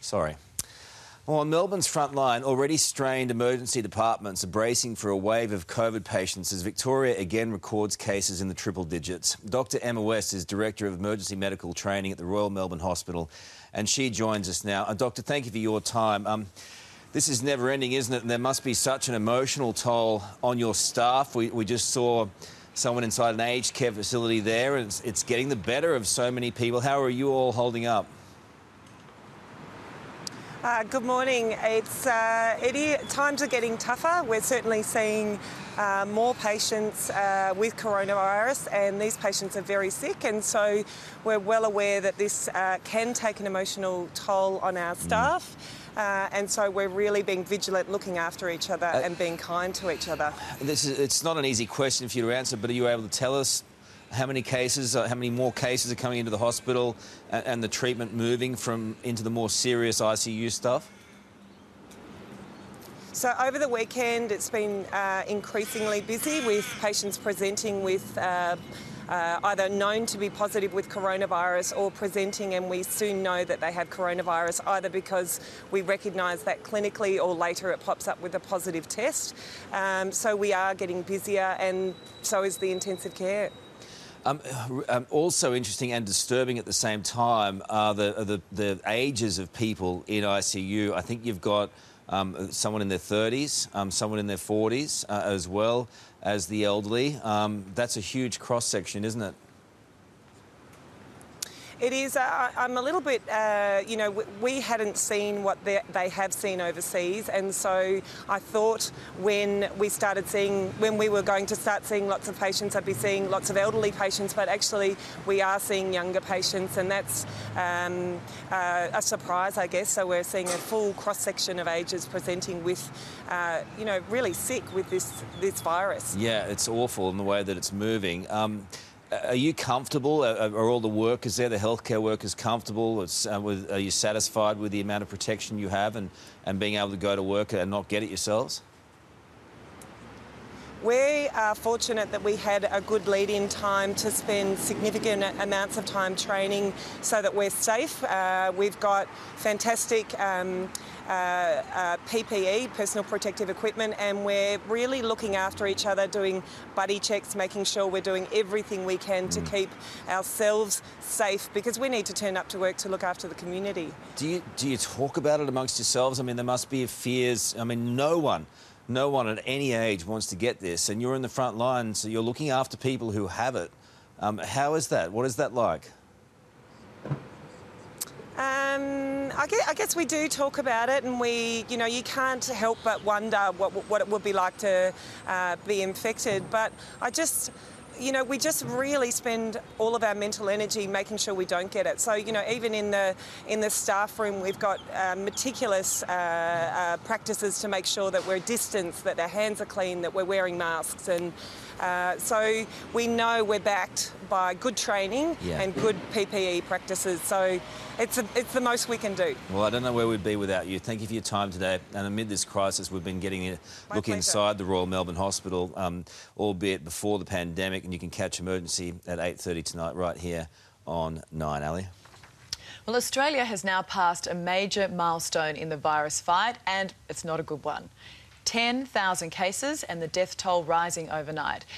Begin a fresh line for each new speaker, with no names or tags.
Sorry. Well, on Melbourne's front line, already strained emergency departments are bracing for a wave of COVID patients as Victoria again records cases in the triple digits. Dr. Emma West is Director of Emergency Medical Training at the Royal Melbourne Hospital, and she joins us now. Uh, doctor, thank you for your time. Um, this is never ending, isn't it? And there must be such an emotional toll on your staff. We, we just saw someone inside an aged care facility there, and it's, it's getting the better of so many people. How are you all holding up?
Uh, good morning. It's uh, it times are getting tougher. We're certainly seeing uh, more patients uh, with coronavirus, and these patients are very sick. And so we're well aware that this uh, can take an emotional toll on our mm. staff. Uh, and so we're really being vigilant, looking after each other and being kind to each other.
This is, it's not an easy question for you to answer, but are you able to tell us how many cases, uh, how many more cases are coming into the hospital and, and the treatment moving from into the more serious ICU stuff?
So over the weekend, it's been uh, increasingly busy with patients presenting with uh, uh, either known to be positive with coronavirus or presenting, and we soon know that they have coronavirus either because we recognise that clinically or later it pops up with a positive test. Um, so we are getting busier, and so is the intensive care.
Um, um, also interesting and disturbing at the same time are the, the, the ages of people in ICU. I think you've got um, someone in their 30s, um, someone in their 40s uh, as well as the elderly. Um, that's a huge cross section, isn't it?
It is. Uh, I'm a little bit, uh, you know, we hadn't seen what they, they, have seen overseas, and so I thought when we started seeing, when we were going to start seeing lots of patients, I'd be seeing lots of elderly patients, but actually we are seeing younger patients, and that's um, uh, a surprise, I guess. So we're seeing a full cross section of ages presenting with, uh, you know, really sick with this this virus.
Yeah, it's awful in the way that it's moving. Um, are you comfortable? Are, all the workers there, the healthcare workers, comfortable? Uh, with, are you satisfied with the amount of protection you have and, and being able to go to work and not get it yourselves?
We are fortunate that we had a good lead in time to spend significant amounts of time training so that we're safe. Uh, we've got fantastic um, uh, uh, PPE, personal protective equipment, and we're really looking after each other, doing buddy checks, making sure we're doing everything we can mm. to keep ourselves safe because we need to turn up to work to look after the community.
Do you, do you talk about it amongst yourselves? I mean, there must be fears. I mean, no one no one at any age wants to get this, and you're in the front line, so you're looking after people who have it. Um, how is that? What is that like?
Um, I, guess, I, guess, we do talk about it, and we, you know, you can't help but wonder what, what it would be like to uh, be infected. But I just, you know, we just really spend all of our mental energy making sure we don't get it. So, you know, even in the in the staff room, we've got uh, meticulous uh, uh, practices to make sure that we're distanced, that our hands are clean, that we're wearing masks, and uh, so we know we're backed by good training yeah. and good PPE practices. So it's, a, it's the most we can do.
Well, I don't know where we'd be without you. Thank you for your time today. And amid this crisis, we've been getting a My look pleasure. inside the Royal Melbourne Hospital, um, albeit before the pandemic. And you can catch emergency at 8.30 tonight right here on 9, Ali.
Well, Australia has now passed a major milestone in the virus fight, and it's not a good one. 10,000 cases and the death toll rising overnight.